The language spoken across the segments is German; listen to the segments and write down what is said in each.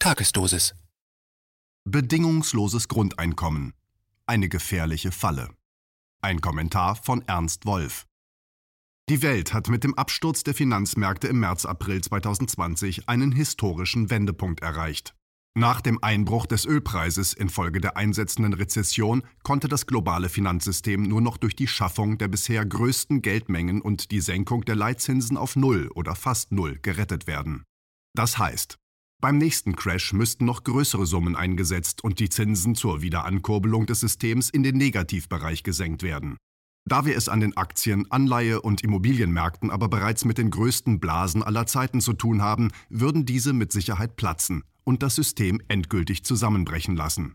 Tagesdosis. Bedingungsloses Grundeinkommen. Eine gefährliche Falle. Ein Kommentar von Ernst Wolf. Die Welt hat mit dem Absturz der Finanzmärkte im März-April 2020 einen historischen Wendepunkt erreicht. Nach dem Einbruch des Ölpreises infolge der einsetzenden Rezession konnte das globale Finanzsystem nur noch durch die Schaffung der bisher größten Geldmengen und die Senkung der Leitzinsen auf Null oder fast Null gerettet werden. Das heißt, beim nächsten Crash müssten noch größere Summen eingesetzt und die Zinsen zur Wiederankurbelung des Systems in den Negativbereich gesenkt werden. Da wir es an den Aktien-, Anleihe- und Immobilienmärkten aber bereits mit den größten Blasen aller Zeiten zu tun haben, würden diese mit Sicherheit platzen und das System endgültig zusammenbrechen lassen.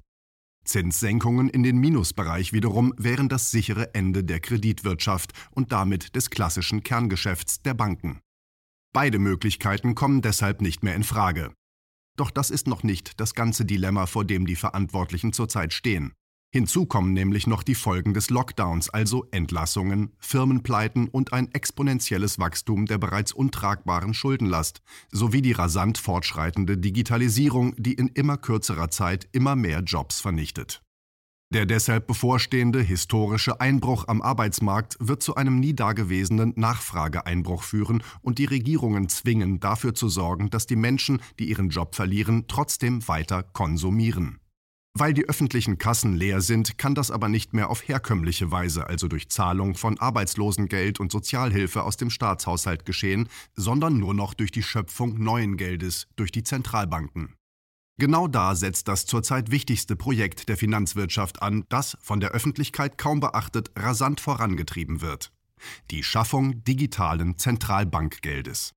Zinssenkungen in den Minusbereich wiederum wären das sichere Ende der Kreditwirtschaft und damit des klassischen Kerngeschäfts der Banken. Beide Möglichkeiten kommen deshalb nicht mehr in Frage. Doch das ist noch nicht das ganze Dilemma, vor dem die Verantwortlichen zurzeit stehen. Hinzu kommen nämlich noch die Folgen des Lockdowns, also Entlassungen, Firmenpleiten und ein exponentielles Wachstum der bereits untragbaren Schuldenlast, sowie die rasant fortschreitende Digitalisierung, die in immer kürzerer Zeit immer mehr Jobs vernichtet. Der deshalb bevorstehende historische Einbruch am Arbeitsmarkt wird zu einem nie dagewesenen Nachfrageeinbruch führen und die Regierungen zwingen, dafür zu sorgen, dass die Menschen, die ihren Job verlieren, trotzdem weiter konsumieren. Weil die öffentlichen Kassen leer sind, kann das aber nicht mehr auf herkömmliche Weise, also durch Zahlung von Arbeitslosengeld und Sozialhilfe aus dem Staatshaushalt geschehen, sondern nur noch durch die Schöpfung neuen Geldes durch die Zentralbanken. Genau da setzt das zurzeit wichtigste Projekt der Finanzwirtschaft an, das von der Öffentlichkeit kaum beachtet rasant vorangetrieben wird. Die Schaffung digitalen Zentralbankgeldes.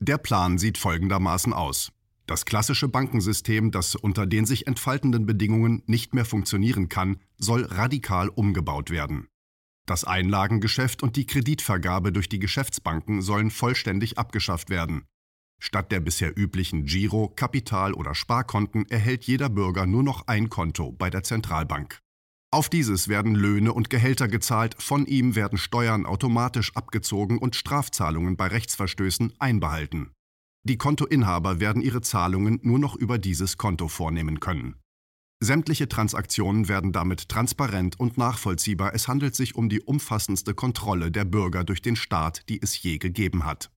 Der Plan sieht folgendermaßen aus. Das klassische Bankensystem, das unter den sich entfaltenden Bedingungen nicht mehr funktionieren kann, soll radikal umgebaut werden. Das Einlagengeschäft und die Kreditvergabe durch die Geschäftsbanken sollen vollständig abgeschafft werden. Statt der bisher üblichen Giro-, Kapital- oder Sparkonten erhält jeder Bürger nur noch ein Konto bei der Zentralbank. Auf dieses werden Löhne und Gehälter gezahlt, von ihm werden Steuern automatisch abgezogen und Strafzahlungen bei Rechtsverstößen einbehalten. Die Kontoinhaber werden ihre Zahlungen nur noch über dieses Konto vornehmen können. Sämtliche Transaktionen werden damit transparent und nachvollziehbar. Es handelt sich um die umfassendste Kontrolle der Bürger durch den Staat, die es je gegeben hat.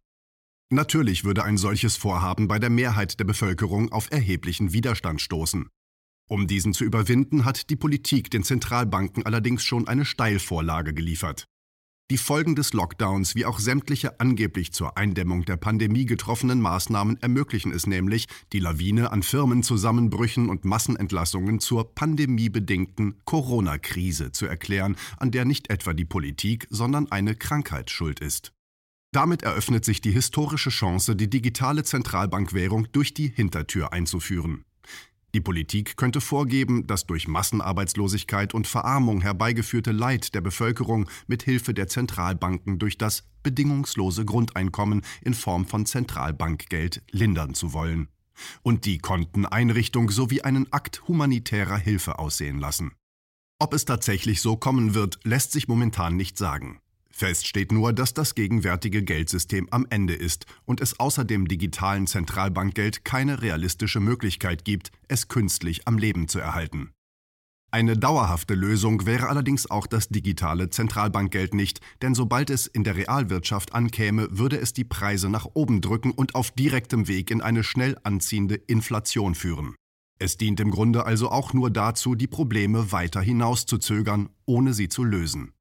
Natürlich würde ein solches Vorhaben bei der Mehrheit der Bevölkerung auf erheblichen Widerstand stoßen. Um diesen zu überwinden, hat die Politik den Zentralbanken allerdings schon eine Steilvorlage geliefert. Die Folgen des Lockdowns wie auch sämtliche angeblich zur Eindämmung der Pandemie getroffenen Maßnahmen ermöglichen es nämlich, die Lawine an Firmenzusammenbrüchen und Massenentlassungen zur pandemiebedingten Corona-Krise zu erklären, an der nicht etwa die Politik, sondern eine Krankheit schuld ist. Damit eröffnet sich die historische Chance, die digitale Zentralbankwährung durch die Hintertür einzuführen. Die Politik könnte vorgeben, das durch Massenarbeitslosigkeit und Verarmung herbeigeführte Leid der Bevölkerung mit Hilfe der Zentralbanken durch das bedingungslose Grundeinkommen in Form von Zentralbankgeld lindern zu wollen und die Konteneinrichtung sowie einen Akt humanitärer Hilfe aussehen lassen. Ob es tatsächlich so kommen wird, lässt sich momentan nicht sagen. Fest steht nur, dass das gegenwärtige Geldsystem am Ende ist und es außer dem digitalen Zentralbankgeld keine realistische Möglichkeit gibt, es künstlich am Leben zu erhalten. Eine dauerhafte Lösung wäre allerdings auch das digitale Zentralbankgeld nicht, denn sobald es in der Realwirtschaft ankäme, würde es die Preise nach oben drücken und auf direktem Weg in eine schnell anziehende Inflation führen. Es dient im Grunde also auch nur dazu, die Probleme weiter hinauszuzögern, ohne sie zu lösen.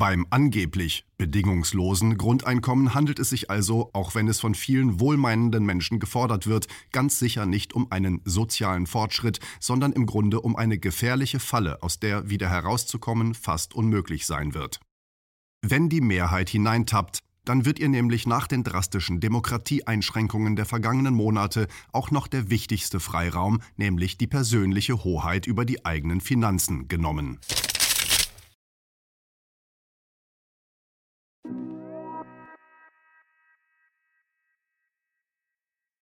Beim angeblich bedingungslosen Grundeinkommen handelt es sich also, auch wenn es von vielen wohlmeinenden Menschen gefordert wird, ganz sicher nicht um einen sozialen Fortschritt, sondern im Grunde um eine gefährliche Falle, aus der wieder herauszukommen fast unmöglich sein wird. Wenn die Mehrheit hineintappt, dann wird ihr nämlich nach den drastischen Demokratieeinschränkungen der vergangenen Monate auch noch der wichtigste Freiraum, nämlich die persönliche Hoheit über die eigenen Finanzen, genommen.